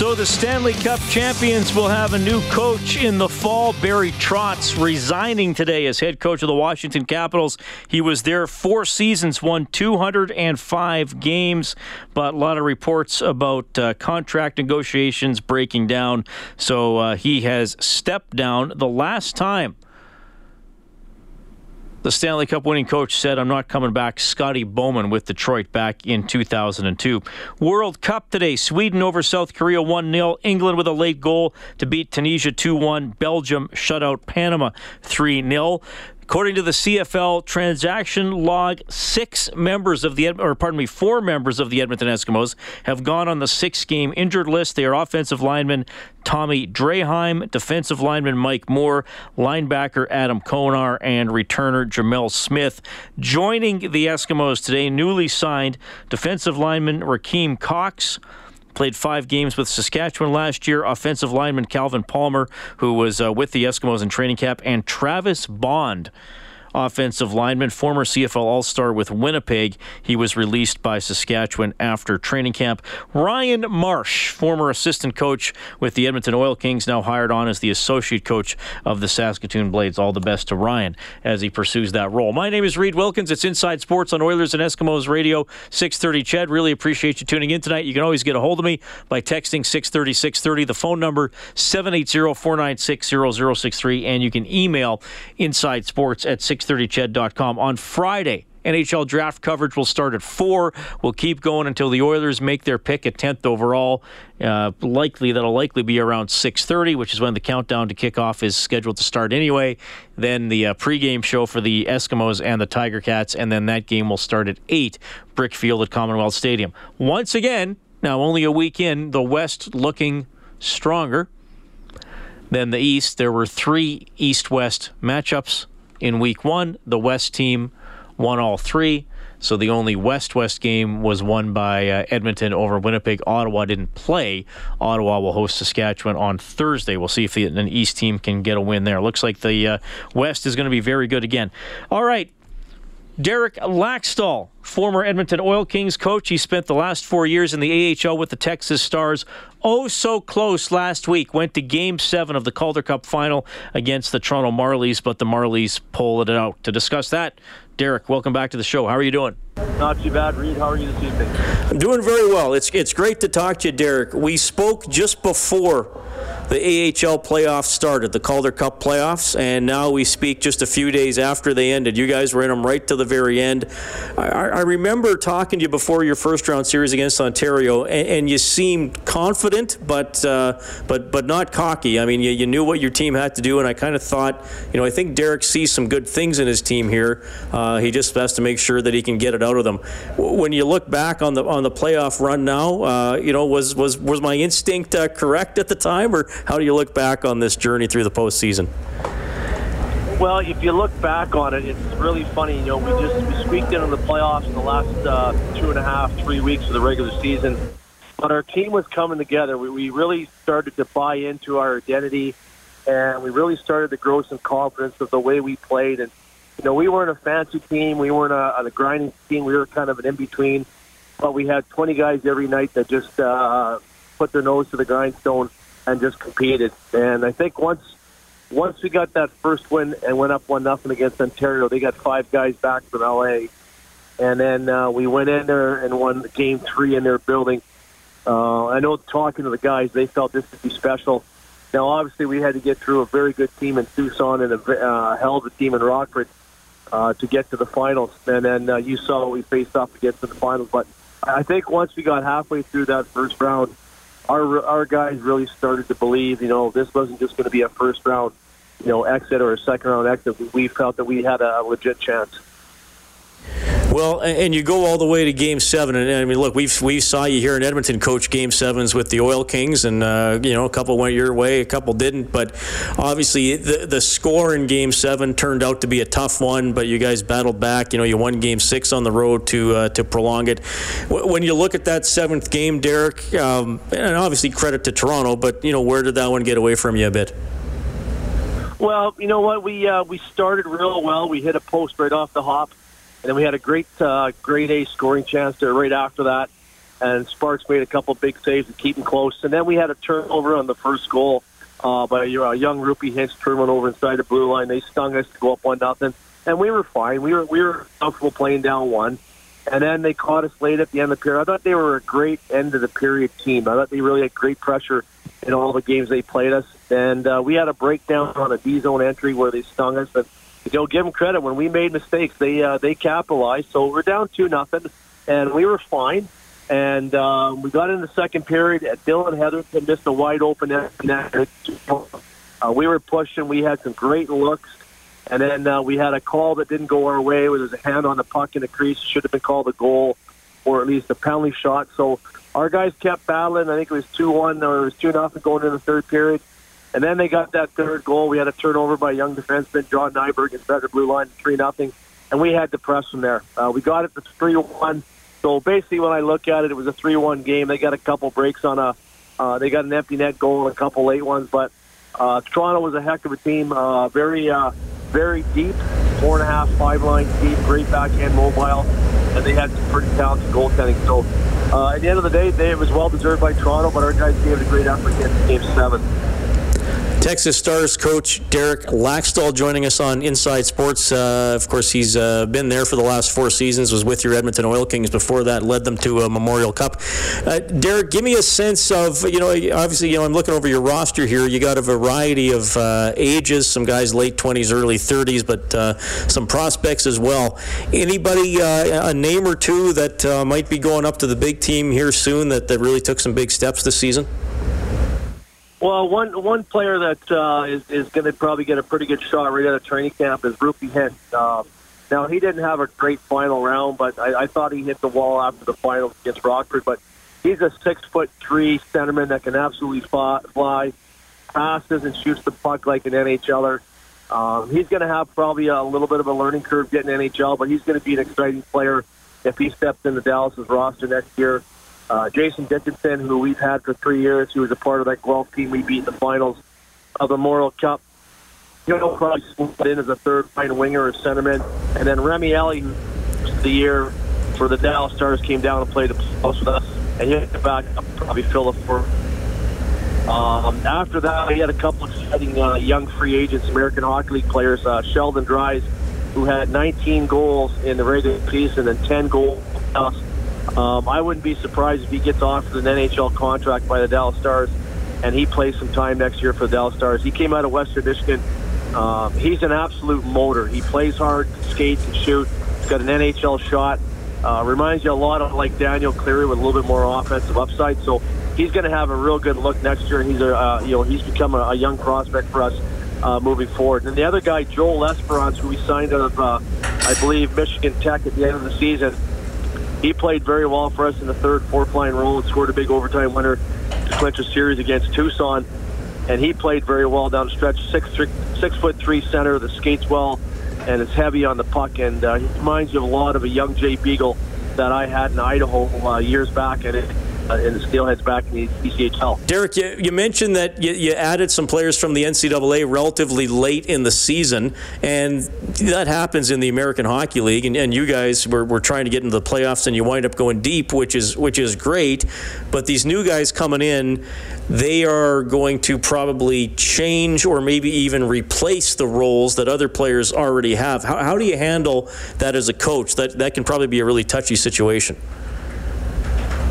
So the Stanley Cup champions will have a new coach in the fall. Barry Trotz resigning today as head coach of the Washington Capitals. He was there four seasons, won 205 games, but a lot of reports about uh, contract negotiations breaking down. So uh, he has stepped down the last time the Stanley Cup winning coach said, I'm not coming back. Scotty Bowman with Detroit back in 2002. World Cup today. Sweden over South Korea 1 0. England with a late goal to beat Tunisia 2 1. Belgium shut out Panama 3 0. According to the CFL transaction log, six members of the or pardon me, four members of the Edmonton Eskimos have gone on the six-game injured list. They are offensive lineman Tommy Draheim, defensive lineman Mike Moore, linebacker Adam Konar, and returner Jamel Smith. Joining the Eskimos today, newly signed defensive lineman Rakeem Cox. Played five games with Saskatchewan last year. Offensive lineman Calvin Palmer, who was uh, with the Eskimos in training camp, and Travis Bond offensive lineman, former CFL All Star with Winnipeg. He was released by Saskatchewan after training camp. Ryan Marsh, former assistant coach with the Edmonton Oil Kings, now hired on as the associate coach of the Saskatoon Blades. All the best to Ryan as he pursues that role. My name is Reed Wilkins. It's Inside Sports on Oilers and Eskimos Radio, 630 CHED. Really appreciate you tuning in tonight. You can always get a hold of me by texting 630 630. The phone number 780 496 0063. And you can email Inside Sports at 6 630ched.com. On Friday, NHL draft coverage will start at 4. We'll keep going until the Oilers make their pick at 10th overall. Uh, likely that'll likely be around 6:30, which is when the countdown to kickoff is scheduled to start anyway. Then the uh, pregame show for the Eskimos and the Tiger Cats, and then that game will start at 8, Brickfield at Commonwealth Stadium. Once again, now only a week in, the West looking stronger than the East. There were three East-West matchups in week one. The West team won all three. So the only West West game was won by uh, Edmonton over Winnipeg. Ottawa didn't play. Ottawa will host Saskatchewan on Thursday. We'll see if the, an East team can get a win there. Looks like the uh, West is going to be very good again. All right. Derek Laxdal, former Edmonton Oil Kings coach. He spent the last four years in the AHL with the Texas Stars. Oh, so close last week. Went to game seven of the Calder Cup final against the Toronto Marlies, but the Marlies pulled it out. To discuss that, Derek, welcome back to the show. How are you doing? Not too bad, Reed. How are you this evening? I'm doing very well. It's, it's great to talk to you, Derek. We spoke just before the AHL playoffs started, the Calder Cup playoffs, and now we speak just a few days after they ended. You guys were in them right to the very end. I, I remember talking to you before your first round series against Ontario, and, and you seemed confident, but uh, but but not cocky. I mean, you, you knew what your team had to do, and I kind of thought, you know, I think Derek sees some good things in his team here. Uh, he just has to make sure that he can get it out of them. When you look back on the on the playoff run now, uh, you know, was was was my instinct uh, correct at the time, or how do you look back on this journey through the postseason? Well, if you look back on it, it's really funny. You know, we just we squeaked in on the playoffs in the last uh, two and a half, three weeks of the regular season, but our team was coming together. We, we really started to buy into our identity, and we really started to grow some confidence of the way we played. And you know, we weren't a fancy team, we weren't a, a grinding team. We were kind of an in between, but we had 20 guys every night that just uh, put their nose to the grindstone and just competed. And I think once once we got that first win and went up one nothing against Ontario, they got five guys back from LA, and then uh, we went in there and won game three in their building. Uh, I know talking to the guys, they felt this would be special. Now, obviously, we had to get through a very good team in Tucson and a uh, hell of a team in Rockford uh, to get to the finals. And then uh, you saw we faced off to get to the finals. But I think once we got halfway through that first round, our our guys really started to believe, you know, this wasn't just going to be a first round, you know, exit or a second round exit. We felt that we had a legit chance. Well, and you go all the way to Game Seven, and I mean, look, we we saw you here in Edmonton coach Game Sevens with the Oil Kings, and uh, you know a couple went your way, a couple didn't, but obviously the the score in Game Seven turned out to be a tough one, but you guys battled back. You know, you won Game Six on the road to uh, to prolong it. When you look at that seventh game, Derek, um, and obviously credit to Toronto, but you know where did that one get away from you a bit? Well, you know what? We uh, we started real well. We hit a post right off the hop and then we had a great, uh, great A scoring chance there right after that. And Sparks made a couple big saves to keep them close. And then we had a turnover on the first goal uh, by a young Roope Hintz turnover over inside the blue line. They stung us to go up one nothing, and we were fine. We were we were comfortable playing down one. And then they caught us late at the end of the period. I thought they were a great end of the period team. I thought they really had great pressure in all the games they played us. And uh, we had a breakdown on a D zone entry where they stung us. But you know, give them credit. When we made mistakes, they uh, they capitalized. So we're down two nothing, and we were fine. And um, we got in the second period. At Dillon Heatherton missed a wide open net. Uh, we were pushing. We had some great looks. And then uh, we had a call that didn't go our way. Where there's a hand on the puck in the crease. Should have been called a goal, or at least a penalty shot. So our guys kept battling. I think it was two one or it was two nothing going in the third period. And then they got that third goal. We had a turnover by a young defenseman, John Nyberg, inside the blue line, 3 nothing, and we had to press from there. Uh, we got it to 3 1. So basically, when I look at it, it was a 3 1 game. They got a couple breaks on a, uh, they got an empty net goal and a couple late ones, but uh, Toronto was a heck of a team. Uh, very, uh, very deep, four and a half, five line deep, great backhand mobile, and they had some pretty talented goaltending. So uh, at the end of the day, they, it was well deserved by Toronto, but our guys gave it a great effort in game seven. Texas Stars coach Derek Laxdal joining us on Inside Sports. Uh, of course, he's uh, been there for the last four seasons, was with your Edmonton Oil Kings before that, led them to a Memorial Cup. Uh, Derek, give me a sense of, you know, obviously, you know, I'm looking over your roster here. You got a variety of uh, ages, some guys late 20s, early 30s, but uh, some prospects as well. Anybody, uh, a name or two that might be going up to the big team here soon that, that really took some big steps this season? Well, one one player that uh, is is going to probably get a pretty good shot right out of training camp is Roope Hintz. Um, now he didn't have a great final round, but I, I thought he hit the wall after the final against Rockford. But he's a six foot three centerman that can absolutely fly, fly passes and shoots the puck like an NHLer. Um, he's going to have probably a little bit of a learning curve getting NHL, but he's going to be an exciting player if he steps into Dallas's roster next year. Uh, Jason Dickinson, who we've had for three years, who was a part of that Guelph team we beat in the finals of the Memorial Cup. He'll probably split in as a third line winger or centerman. And then Remi Elie, the year for the Dallas Stars, came down and played the playoffs with us. And he hit back up, probably fill the fourth. Um, after that, we had a couple of exciting uh, young free agents, American Hockey League players. Uh, Sheldon Dries, who had 19 goals in the regular season and 10 goals um, I wouldn't be surprised if he gets offered an NHL contract by the Dallas Stars and he plays some time next year for the Dallas Stars. He came out of Western Michigan. Um, he's an absolute motor. He plays hard, skates, and shoot. He's got an NHL shot. Uh, reminds you a lot of like Daniel Cleary with a little bit more offensive upside. So he's going to have a real good look next year. He's a uh, you know he's become a, a young prospect for us uh, moving forward. And the other guy, Joel L'Esperance, who we signed out of uh, I believe Michigan Tech at the end of the season he played very well for us in the third, fourth line role and scored a big overtime winner to clinch a series against Tucson. And he played very well down the stretch. Six, three, six foot three center that skates well and is heavy on the puck. And uh, he reminds you of a lot of a young Jay Beagle that I had in Idaho uh, years back. And it, uh, in the Steelheads back in the ECHL. Derek, you, you mentioned that you, you, added some players from the NCAA relatively late in the season, and that happens in the American Hockey League. And, and you guys were, were trying to get into the playoffs, and you wind up going deep, which is which is great. But these new guys coming in, they are going to probably change or maybe even replace the roles that other players already have. How, how do you handle that as a coach? That that can probably be a really touchy situation.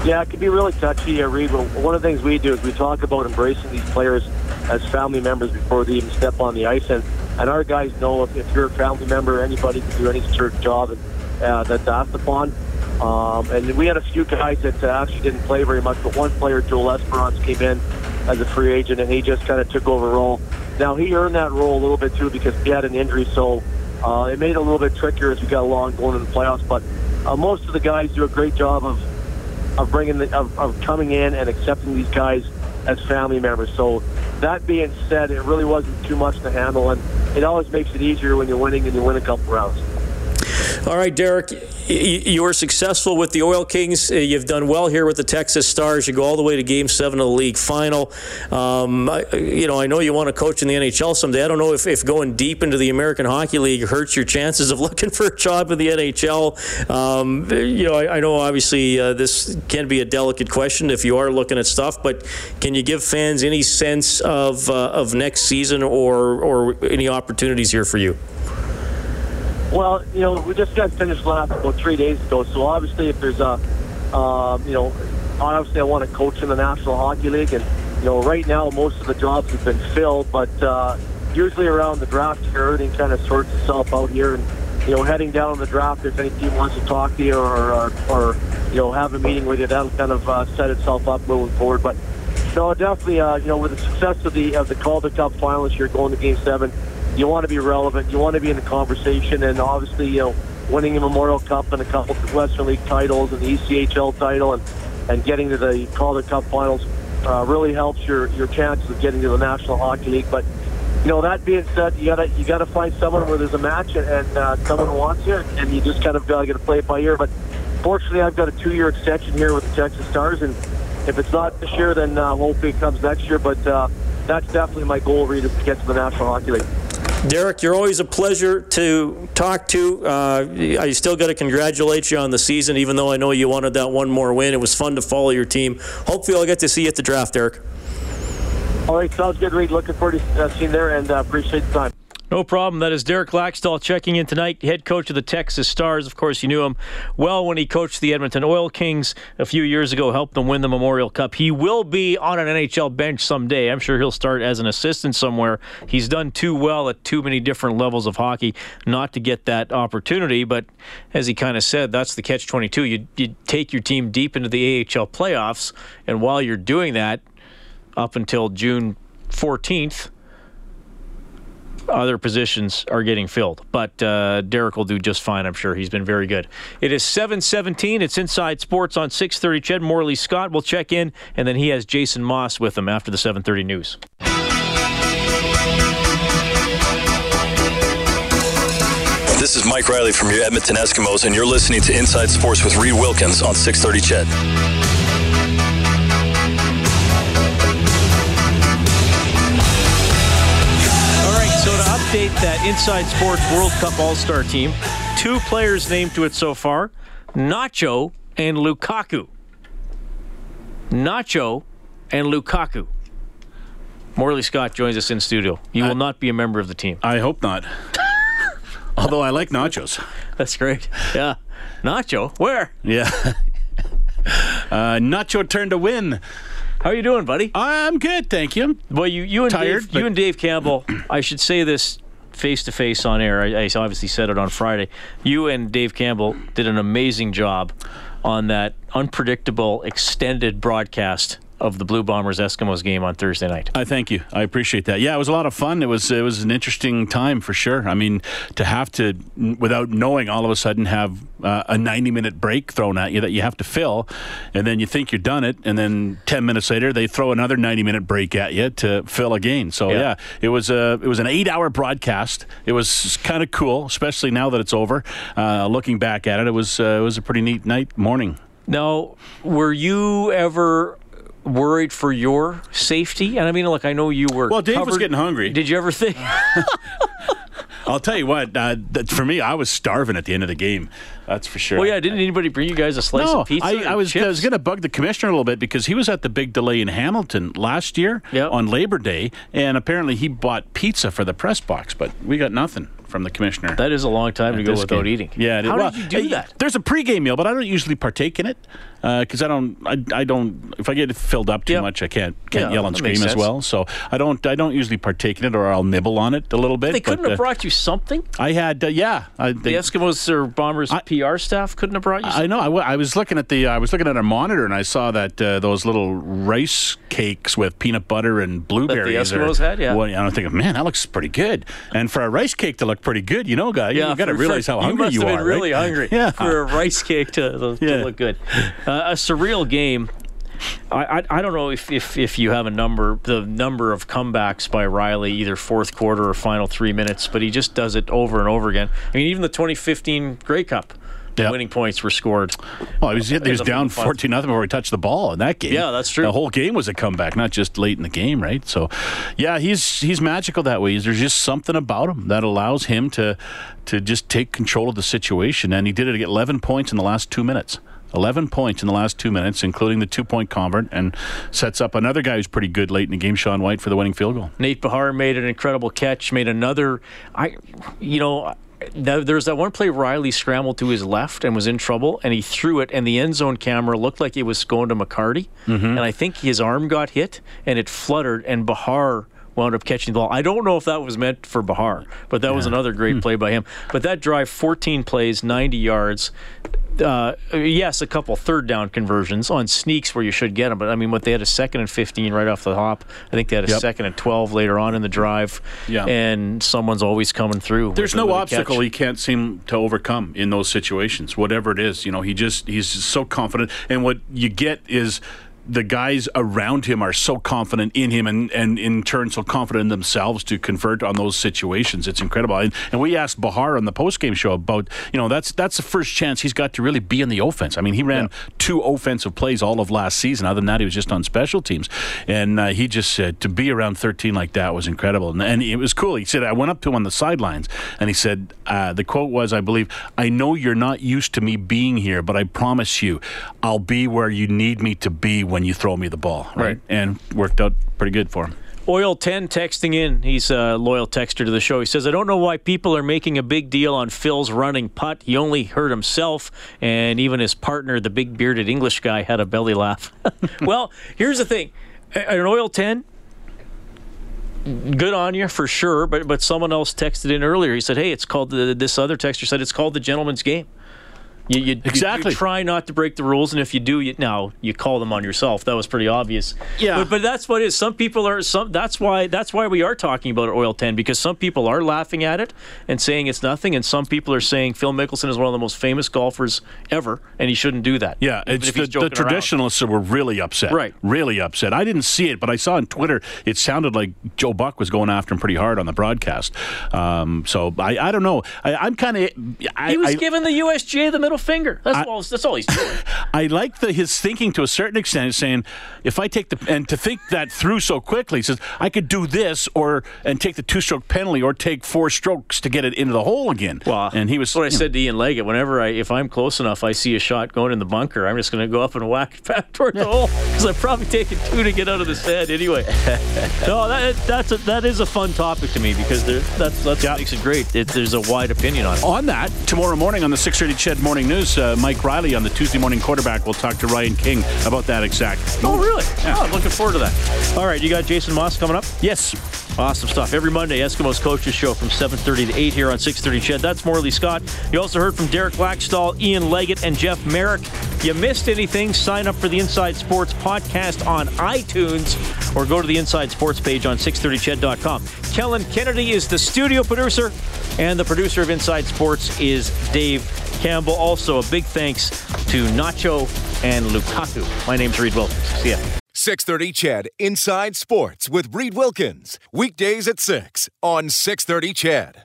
Yeah, it can be really touchy, uh, Reed. But one of the things we do is we talk about embracing these players as family members before they even step on the ice. And, and our guys know if, if you're a family member, anybody can do any sort of job and, uh, that's asked upon. Um, and we had a few guys that uh, actually didn't play very much, but one player, Joel L'Esperance, came in as a free agent, and he just kind of took over a role. Now, he earned that role a little bit, too, because he had an injury, so Uh, it made it a little bit trickier as we got along going into the playoffs, but uh, most of the guys do a great job of of bringing the, of, of coming in and accepting these guys as family members. So that being said, it really wasn't too much to handle, and it always makes it easier when you're winning and you win a couple rounds. All right, Derek, you were successful with the Oil Kings. Uh, you've done well here with the Texas Stars. You go all the way to Game Seven of the league final. Um, you know, I know you want to coach in the NHL someday. I don't know if, if going deep into the American Hockey League hurts your chances of looking for a job in the NHL. Um, you know, I, I know obviously uh, this can be a delicate question if you are looking at stuff, but can you give fans any sense of uh, of next season or or any opportunities here for you? Well, you know, we just got finished last about three days ago. So obviously, if there's a, uh, you know, obviously I want to coach in the National Hockey League, and you know, right now most of the jobs have been filled, but uh, usually around the draft everything kind of sorts itself out here, and you know, heading down the draft, if any team wants to talk to you or or, or you know have a meeting with you, that'll kind of uh, set itself up moving forward. But no, definitely, uh, you know, with the success of the of the Calder Cup finals here, going to Game Seven you want to be relevant. You want to be in the conversation, and obviously, you know, winning a Memorial Cup and a couple of Western League titles and the ECHL title, and and getting to the Calder Cup finals uh, really helps your your chances of getting to the National Hockey League. But you know, that being said, you gotta you gotta find someone where there's a match and, and uh, someone wants you, and you just kind of gotta get to play it by ear. But fortunately, I've got a two-year extension here with the Texas Stars, and if it's not this year, then uh, hopefully it comes next year. But uh, that's definitely my goal, Reed, is to get to the National Hockey League. Derek, you're always a pleasure to talk to. Uh, I still got to congratulate you on the season, even though I know you wanted that one more win. It was fun to follow your team. Hopefully, I'll get to see you at the draft, Derek. All right, sounds good, Reed. Looking forward to uh, seeing you there and uh, appreciate the time. No problem. That is Derek Laxdal checking in tonight, head coach of the Texas Stars. Of course, you knew him well when he coached the Edmonton Oil Kings a few years ago, helped them win the Memorial Cup. He will be on an NHL bench someday. I'm sure he'll start as an assistant somewhere. He's done too well at too many different levels of hockey not to get that opportunity. But as he kind of said, that's the catch 22. You, you take your team deep into the AHL playoffs, and while you're doing that, up until June 14th, other positions are getting filled. But uh, Derek will do just fine, I'm sure. He's been very good. It is 7:17. It's Inside Sports on 6:30. CHED Morley Scott will check in, and then he has Jason Maas with him after the 7:30 news. This is Mike Reilly from your Edmonton Eskimos, and you're listening to Inside Sports with Reed Wilkins on 630 Ched. Inside Sports World Cup All Star team. Two players named to it so far Nacho and Lukaku. Nacho and Lukaku. Morley Scott joins us in studio. You will not be a member of the team. I hope not. Although I like nachos. That's great. Yeah. Nacho, where? Yeah. uh, Nacho turned to win. How are you doing, buddy? I'm good, thank you. Well, you you and Tired, Dave, you and Dave Campbell. I should say this face to face on air. I, I obviously said it on Friday. You and Dave Campbell did an amazing job on that unpredictable extended broadcast of the Blue Bombers Eskimos game on Thursday night. I thank you. I appreciate that. Yeah, it was a lot of fun. It was it was an interesting time for sure. I mean, to have to without knowing all of a sudden have uh, a 90 minute break thrown at you that you have to fill and then you think you're done it and then 10 minutes later they throw another 90 minute break at you to fill again. So yeah, yeah it was a it was an 8 hour broadcast. It was kind of cool, especially now that it's over. Uh, looking back at it, it was uh, it was a pretty neat night morning. Now, were you ever worried for your safety? And I mean, look, I know you were. Well, Dave covered. was getting hungry. Did you ever think? I'll tell you what. Uh, for me, I was starving at the end of the game. That's for sure. Well, yeah. Didn't anybody bring you guys a slice no, of pizza? I, I was. Chips? I was going to bug the commissioner a little bit because he was at the big delay in Hamilton last year yep. on Labor Day, and apparently he bought pizza for the press box, but we got nothing from the commissioner. That is a long time to go without game. eating. Yeah. How well, did you do that? There's a pregame meal, but I don't usually partake in it because uh, I don't. I, I, don't. If I get filled up too yep. much, I can't can't yeah, yell and scream as well. So I don't. I don't usually partake in it, or I'll nibble on it a little bit. They couldn't but, have brought you something. I had. Uh, yeah. I, they, the Eskimos or Bombers I, PR staff couldn't have brought you. Something? I know. I, w- I was looking at the. Uh, I was looking at our monitor, and I saw that uh, those little rice cakes with peanut butter and blueberries. That the Eskimos are, had. Yeah. Well, I'm thinking, man, that looks pretty good. And for a rice cake to look pretty good, you know, guy. Yeah, you got to realize how hungry you you, must have are. been really right? hungry Yeah. for a rice cake to, to Yeah. look good. Uh, a surreal game. I, I, I don't know if, if, if you have a number the number of comebacks by Reilly either fourth quarter or final three minutes, but he just does it over and over again. I mean, even the 2015 Grey Cup, the winning points were scored. Well, he was, he was down fun- 14 nothing before he touched the ball in that game. Yeah, that's true. The whole game was a comeback, not just late in the game, right? So, yeah, he's he's magical that way. There's just something about him that allows him to to just take control of the situation, and he did it at 11 points in the last two minutes. 11 points in the last two minutes, including the two point convert, and sets up another guy who's pretty good late in the game, Sean Whyte, for the winning field goal. Nate Behar made an incredible catch, made another. I, you know, th- there's that one play Reilly scrambled to his left and was in trouble, and he threw it, and the end zone camera looked like it was going to McCarty, mm-hmm. and I think his arm got hit and it fluttered, and Bahar wound up catching the ball. I don't know if that was meant for Behar, but that was another great play by him. But that drive, 14 plays, 90 yards. Uh, yes, a couple third down conversions on sneaks where you should get them, but I mean, what they had a second and 15 right off the hop. I think they had a Yep. second and 12 later on in the drive. Yeah. And someone's always coming through. There's no obstacle catch. he can't seem to overcome in those situations, whatever it is. You know, he just he's just so confident, and what you get is the guys around him are so confident in him, and, and in turn so confident in themselves to convert on those situations. It's incredible. And, and we asked Behar on the postgame show about you know that's that's the first chance he's got to really be in the offense. I mean, he ran two offensive plays all of last season. Other than that, he was just on special teams, and uh, he just said to be around 13 like that was incredible, and, and it was cool. He said I went up to him on the sidelines, and he said uh, the quote was, "I believe I know you're not used to me being here, but I promise you, I'll be where you need me to be when you throw me the ball." Right. and worked out pretty good for him. Oil 10 texting in. He's a loyal texter to the show. He says, I don't know why people are making a big deal on Phil's running putt. He only hurt himself, and even his partner, the big bearded English guy, had a belly laugh. well, here's the thing an Oil 10, good on you for sure, but, but someone else texted in earlier. He said, Hey, it's called the, this other texter said it's called the gentleman's game. You, you, you- Exactly. You, try not to break the rules, and if you do, you, now you call them on yourself. That was pretty obvious. Yeah. But, but that's what it is. Some people are some. That's why. That's why we are talking about oil ten because some people are laughing at it and saying it's nothing, and some people are saying Phil Mickelson is one of the most famous golfers ever, and he shouldn't do that. Yeah, it's the, the joking around. traditionalists were really upset. Right. Really upset. I didn't see it, but I saw on Twitter it sounded like Joe Buck was going after him pretty hard on the broadcast. Um, so I, I don't know. I, I'm kind of. He was I, giving the USGA the middle finger. That's I- all. That's all he's doing. I like the, his thinking to a certain extent, saying if I take the and to think that through so quickly, he says I could do this or and take the two-stroke penalty or take four strokes to get it into the hole again. Well, and he was what I you know, said to Ian Leggett. Whenever I, if I'm close enough, I see a shot going in the bunker, I'm just going to go up and whack it back toward the hole because I've probably taken two to get out of the set anyway. no, that that's a, that is a fun topic to me because there, that's that's Yeah. what makes it great. It, there's a wide opinion on it. On that, tomorrow morning on the 6:30 Ched Morning News, uh, Mike Reilly on the Tuesday morning quarterback will talk to Ryan King about that exact. Oh, really? Oh, I'm looking forward to that. All right, you got Jason Maas coming up. Yes. Awesome stuff. Every Monday, Eskimos Coaches Show from 7.30 to 8 here on 6.30 Ched. That's Morley Scott. You also heard from Derek Laxdal, Ian Leggett, and Jeff Merrick. You missed anything, sign up for the Inside Sports podcast on iTunes or go to the Inside Sports page on 630ched.com. Kellen Kennedy is the studio producer, and the producer of Inside Sports is Dave Campbell. Also, a big thanks to Nacho and Lukaku. My name's Reed Wilkins. See ya. 630 CHED Inside Sports with Reed Wilkins. Weekdays at 6 on 630 CHED.